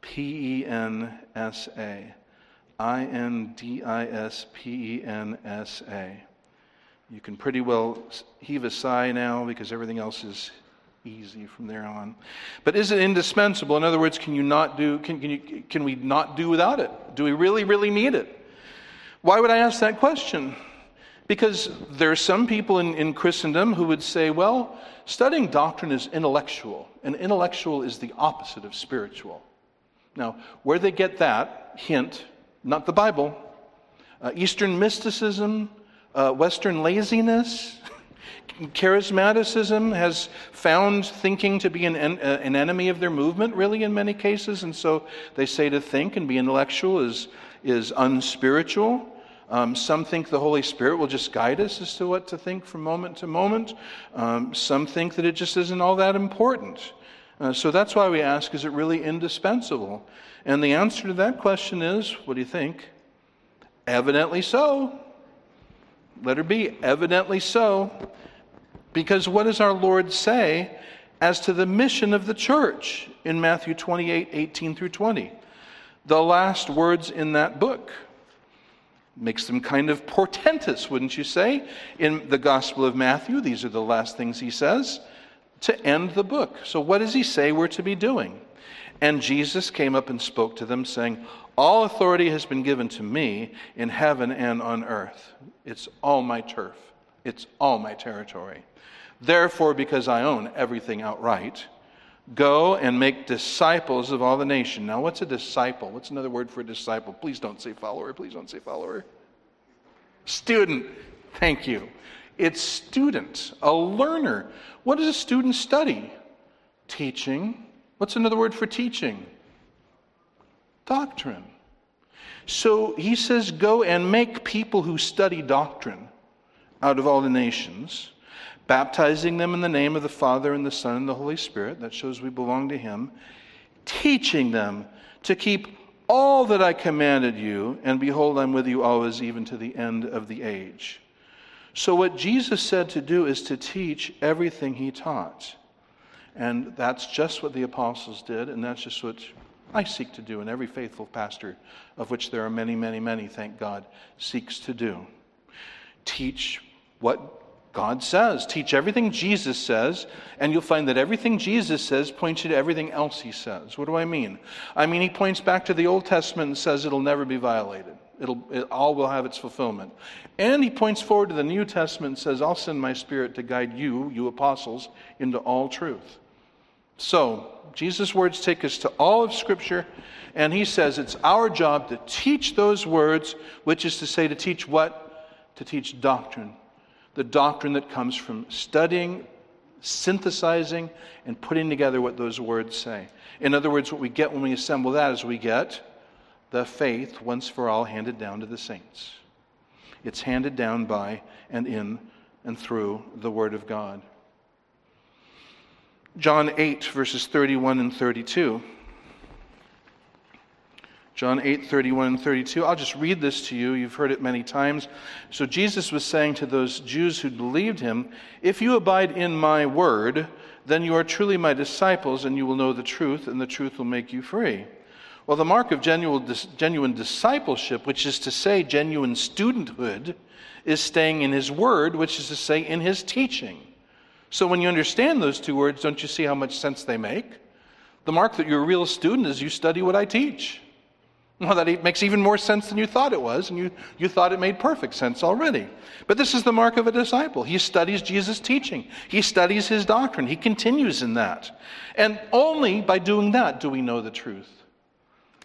P E N S A. I N D I S P E N S A. You can pretty well heave a sigh now because everything else is easy from there on. But is it indispensable? In other words, can you not do can, can, you, can we not do without it? Do we really, really need it? Why would I ask that question? Because there are some people in, in Christendom who would say, well, studying doctrine is intellectual, and intellectual is the opposite of spiritual. Now, where they get that, hint, not the Bible, uh, Eastern mysticism, uh, Western laziness, charismaticism has found thinking to be an, uh, an enemy of their movement, really, in many cases. And so they say to think and be intellectual is is unspiritual. Um, some think the Holy Spirit will just guide us as to what to think from moment to moment. Um, some think that it just isn't all that important. Uh, so that's why we ask is it really indispensable? And the answer to that question is what do you think? Evidently so. Let her be. Evidently so. Because what does our Lord say as to the mission of the church in Matthew 28 18 through 20? The last words in that book. Makes them kind of portentous, wouldn't you say? In the Gospel of Matthew, these are the last things he says. to end the book. So, what does he say we're to be doing? And Jesus came up and spoke to them, saying, All authority has been given to me in heaven and on earth. It's all my turf, it's all my territory. Therefore, because I own everything outright, go and make disciples of all the nation. Now, what's a disciple? What's another word for a disciple? Please don't say follower. Please don't say follower. Student. Thank you. It's student, a learner. What does a student study? Teaching. What's another word for teaching? Doctrine. So he says, Go and make people who study doctrine out of all the nations, baptizing them in the name of the Father and the Son and the Holy Spirit. That shows we belong to him. Teaching them to keep all that I commanded you, and behold, I'm with you always, even to the end of the age. So, what Jesus said to do is to teach everything he taught. And that's just what the apostles did, and that's just what I seek to do, and every faithful pastor, of which there are many, many, many, thank God, seeks to do. Teach what God says. Teach everything Jesus says, and you'll find that everything Jesus says points you to everything else he says. What do I mean? I mean, he points back to the Old Testament and says it'll never be violated. It'll, it all will have its fulfillment. And he points forward to the New Testament and says, I'll send my Spirit to guide you, you apostles, into all truth. So, Jesus' words take us to all of Scripture, and he says it's our job to teach those words, which is to say, to teach what? To teach doctrine. The doctrine that comes from studying, synthesizing, and putting together what those words say. In other words, what we get when we assemble that is we get the faith once for all handed down to the saints. It's handed down by and in and through the Word of God. John 8, verses 31 and 32. John 8, 31 and 32. I'll just read this to you. You've heard it many times. So Jesus was saying to those Jews who believed him, If you abide in my word, then you are truly my disciples, and you will know the truth, and the truth will make you free. Well, the mark of genuine, genuine discipleship, which is to say genuine studenthood, is staying in His Word, which is to say in His teaching. So when you understand those two words, don't you see how much sense they make? The mark that you're a real student is you study what I teach. Well, that makes even more sense than you thought it was, and you, you thought it made perfect sense already. But this is the mark of a disciple. He studies Jesus' teaching, he studies his doctrine, he continues in that. And only by doing that do we know the truth.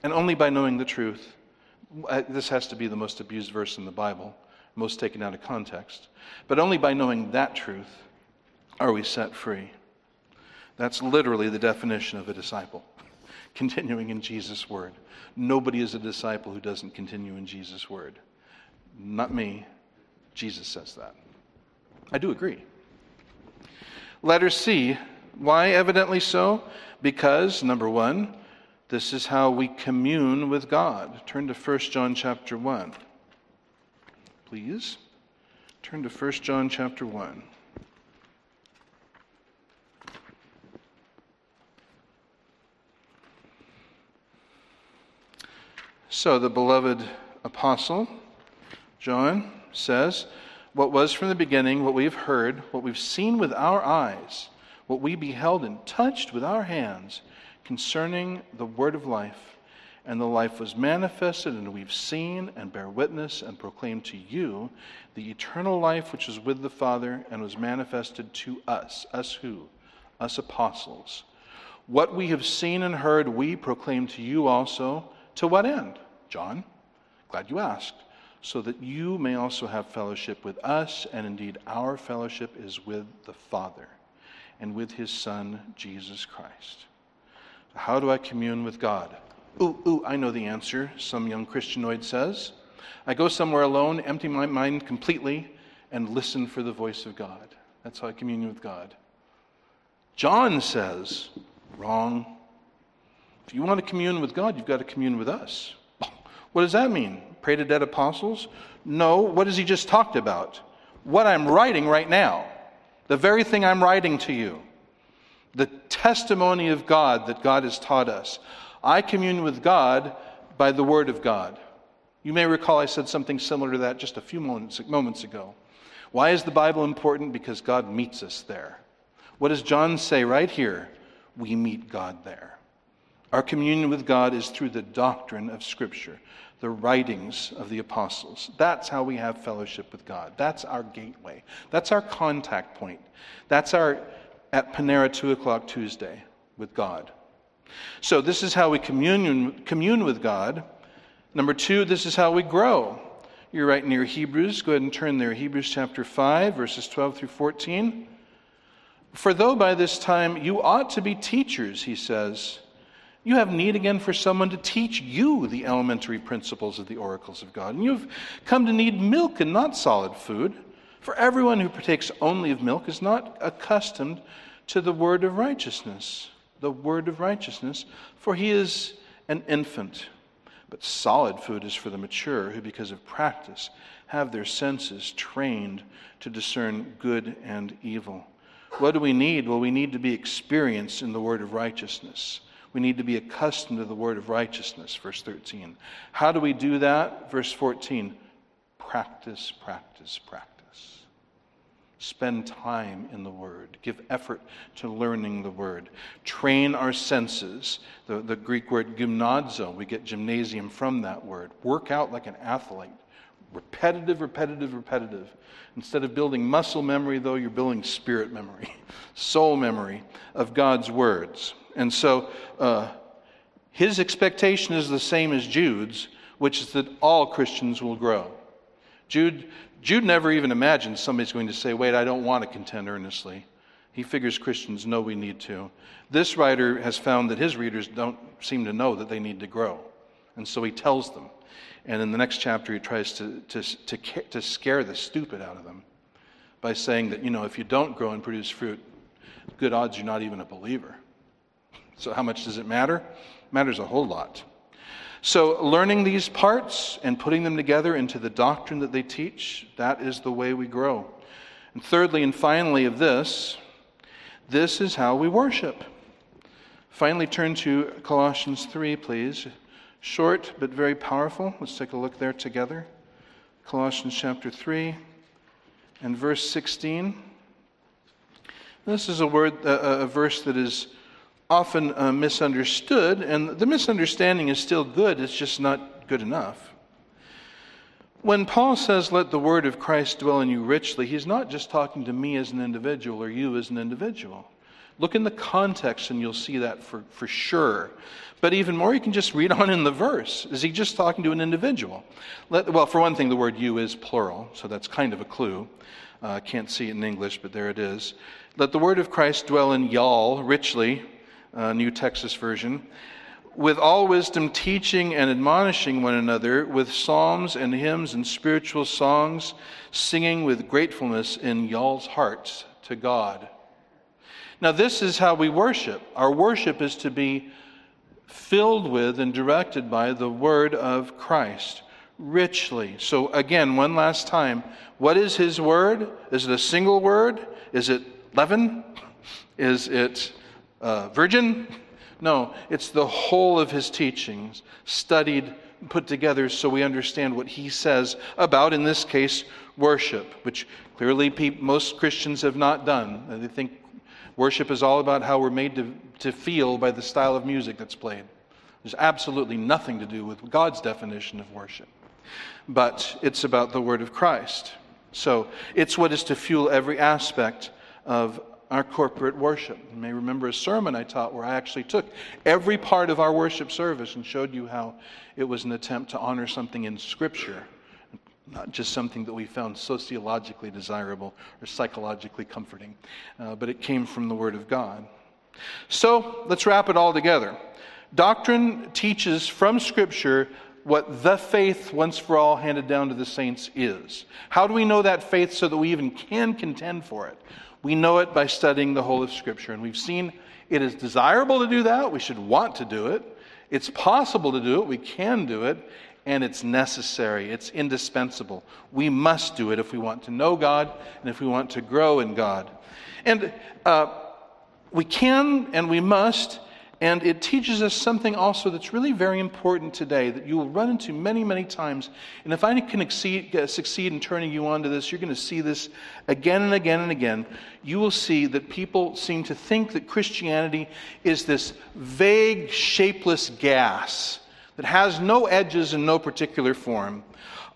And only by knowing the truth, uh, this has to be the most abused verse in the Bible, most taken out of context, but only by knowing that truth are we set free. That's literally the definition of a disciple, continuing in Jesus' word. Nobody is a disciple who doesn't continue in Jesus' word. Not me. Jesus says that. I do agree. Letter C. Why evidently so? Because, number one, this is how we commune with God. Turn to 1 John chapter 1. Please. Turn to 1 John chapter 1. So the beloved apostle, John, says, What was from the beginning, what we've heard, what we've seen with our eyes, what we beheld and touched with our hands, concerning the word of life. And the life was manifested, and we've seen and bear witness and proclaim to you the eternal life which is with the Father and was manifested to us. Us who? Us apostles. What we have seen and heard, we proclaim to you also. To what end? John, glad you asked. So that you may also have fellowship with us, and indeed our fellowship is with the Father and with his Son, Jesus Christ. How do I commune with God? Ooh, ooh, I know the answer, some young Christianoid says. I go somewhere alone, empty my mind completely, and listen for the voice of God. That's how I commune with God. John says, wrong. If you want to commune with God, you've got to commune with us. What does that mean? Pray to dead apostles? No. What has he just talked about? What I'm writing right now. The very thing I'm writing to you the testimony of God that God has taught us. I commune with God by the Word of God. You may recall I said something similar to that just a few moments, moments ago. Why is the Bible important? Because God meets us there. What does John say right here? We meet God there. Our communion with God is through the doctrine of Scripture, the writings of the apostles. That's how we have fellowship with God. That's our gateway. That's our contact point. That's our at Panera 2 o'clock Tuesday with God. So, this is how we commune, commune with God. Number two, this is how we grow. You're right near Hebrews. Go ahead and turn there. Hebrews chapter 5, verses 12 through 14. For though by this time you ought to be teachers, he says, you have need again for someone to teach you the elementary principles of the oracles of God. And you've come to need milk and not solid food. For everyone who partakes only of milk is not accustomed to the word of righteousness, the word of righteousness, for he is an infant. But solid food is for the mature, who, because of practice, have their senses trained to discern good and evil. What do we need? Well, we need to be experienced in the word of righteousness. We need to be accustomed to the word of righteousness, verse 13. How do we do that? Verse 14 practice, practice, practice. Spend time in the Word. Give effort to learning the Word. Train our senses. The, the Greek word gymnazo, we get gymnasium from that word. Work out like an athlete. Repetitive, repetitive, repetitive. Instead of building muscle memory, though, you're building spirit memory, soul memory of God's words. And so uh, his expectation is the same as Jude's, which is that all Christians will grow. Jude, Jude never even imagined somebody's going to say, Wait, I don't want to contend earnestly. He figures Christians know we need to. This writer has found that his readers don't seem to know that they need to grow. And so he tells them. And in the next chapter, he tries to, to, to, to scare the stupid out of them by saying that, you know, if you don't grow and produce fruit, good odds you're not even a believer. So, how much does it matter? It matters a whole lot. So, learning these parts and putting them together into the doctrine that they teach, that is the way we grow. And thirdly and finally, of this, this is how we worship. Finally, turn to Colossians 3, please. Short but very powerful. Let's take a look there together. Colossians chapter 3 and verse 16. This is a word, a, a verse that is often uh, misunderstood, and the misunderstanding is still good, it's just not good enough. When Paul says, Let the word of Christ dwell in you richly, he's not just talking to me as an individual or you as an individual. Look in the context and you'll see that for, for sure. But even more, you can just read on in the verse. Is he just talking to an individual? Let, well, for one thing, the word you is plural, so that's kind of a clue. I uh, can't see it in English, but there it is. Let the word of Christ dwell in y'all richly, uh, New Texas Version, with all wisdom teaching and admonishing one another with psalms and hymns and spiritual songs, singing with gratefulness in y'all's hearts to God. Now, this is how we worship. Our worship is to be filled with and directed by the word of Christ richly. So, again, one last time, what is his word? Is it a single word? Is it leaven? Is it uh, virgin. No, it's the whole of his teachings studied, put together so we understand what he says about, in this case, worship, which clearly most Christians have not done. They think worship is all about how we're made to, to feel by the style of music that's played. There's absolutely nothing to do with God's definition of worship, but it's about the Word of Christ. So it's what is to fuel every aspect of our corporate worship. You may remember a sermon I taught where I actually took every part of our worship service and showed you how it was an attempt to honor something in Scripture, not just something that we found sociologically desirable or psychologically comforting, uh, but it came from the Word of God. So let's wrap it all together. Doctrine teaches from Scripture what the faith once for all handed down to the saints is. How do we know that faith so that we even can contend for it? We know it by studying the whole of Scripture. And we've seen it is desirable to do that. We should want to do it. It's possible to do it. We can do it. And it's necessary. It's indispensable. We must do it if we want to know God and if we want to grow in God. And uh, we can and we must And it teaches us something also that's really very important today that you will run into many, many times. And if I can exceed, uh, succeed in turning you on to this, you're going to see this again and again and again. You will see that people seem to think that Christianity is this vague, shapeless gas that has no edges and no particular form.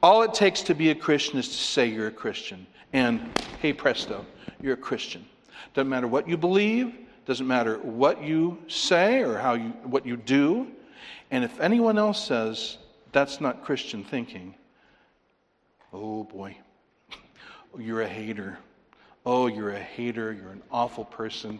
All it takes to be a Christian is to say you're a Christian. And hey presto, you're a Christian. Doesn't matter what you believe, doesn't matter what you say or how you, what you do. And if anyone else says that's not Christian thinking, oh boy, you're a hater. Oh, you're a hater. You're an awful person.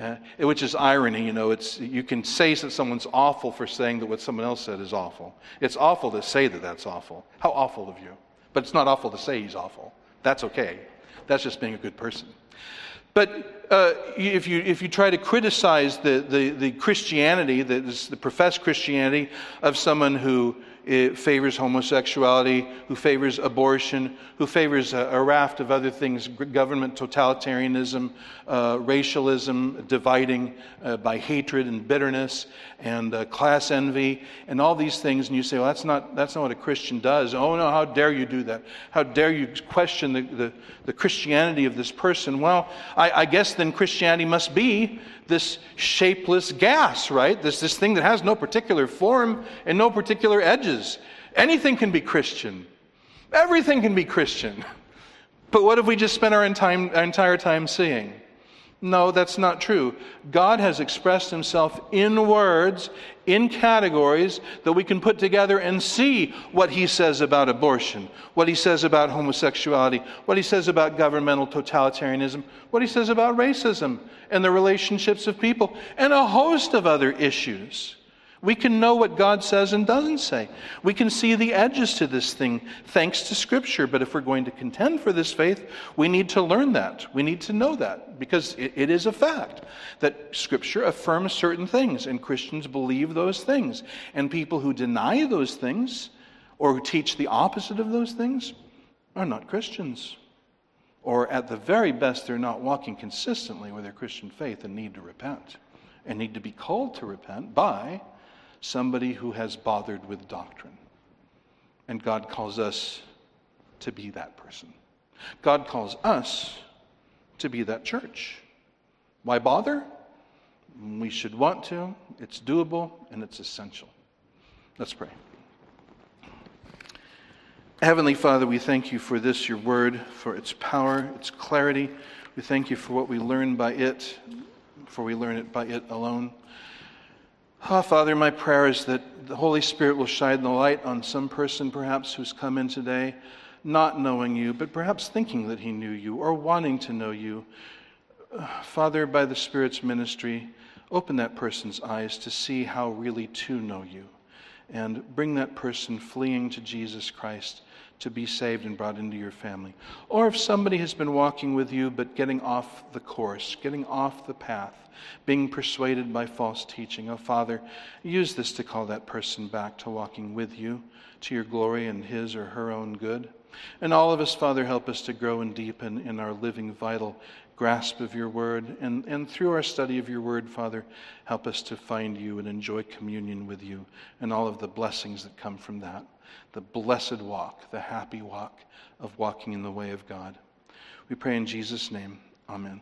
Uh, which is irony, you know. It's, you can say that someone's awful for saying that what someone else said is awful. It's awful to say that that's awful. How awful of you. But it's not awful to say he's awful. That's okay. That's just being a good person. But uh, if, you, if you try to criticize the, the, the Christianity, the, the professed Christianity of someone who favors homosexuality, who favors abortion, who favors a, a raft of other things government totalitarianism, uh, racialism, dividing uh, by hatred and bitterness, and uh, class envy, and all these things. And you say, well, that's not, that's not what a Christian does. Oh, no, how dare you do that? How dare you question the, the, the Christianity of this person? Well, I, I guess then Christianity must be this shapeless gas, right? This, this thing that has no particular form and no particular edges. Anything can be Christian, everything can be Christian. But what have we just spent our entire time seeing? No, that's not true. God has expressed himself in words, in categories that we can put together and see what he says about abortion, what he says about homosexuality, what he says about governmental totalitarianism, what he says about racism and the relationships of people, and a host of other issues. We can know what God says and doesn't say. We can see the edges to this thing thanks to Scripture. But if we're going to contend for this faith, we need to learn that. We need to know that because it, it is a fact that Scripture affirms certain things, and Christians believe those things. And people who deny those things or who teach the opposite of those things are not Christians. Or at the very best, they're not walking consistently with their Christian faith and need to repent and need to be called to repent by somebody who has bothered with doctrine. And God calls us to be that person. God calls us to be that church. Why bother? We should want to, it's doable, and it's essential. Let's pray. Heavenly Father, we thank you for this, your word, for its power, its clarity. We thank you for what we learn by it, for we learn it by it alone. Oh, Father, my prayer is that the Holy Spirit will shine the light on some person perhaps who's come in today not knowing you, but perhaps thinking that he knew you or wanting to know you. Ah, Father, by the Spirit's ministry, open that person's eyes to see how really to know you and bring that person fleeing to Jesus Christ to be saved and brought into your family. Or if somebody has been walking with you but getting off the course, getting off the path, being persuaded by false teaching, oh Father, use this to call that person back to walking with you to your glory and his or her own good. And all of us, Father, help us to grow and deepen in our living, vital grasp of your word. And, and through our study of your word, Father, help us to find you and enjoy communion with you and all of the blessings that come from that the blessed walk, the happy walk of walking in the way of God. We pray in Jesus' name. Amen.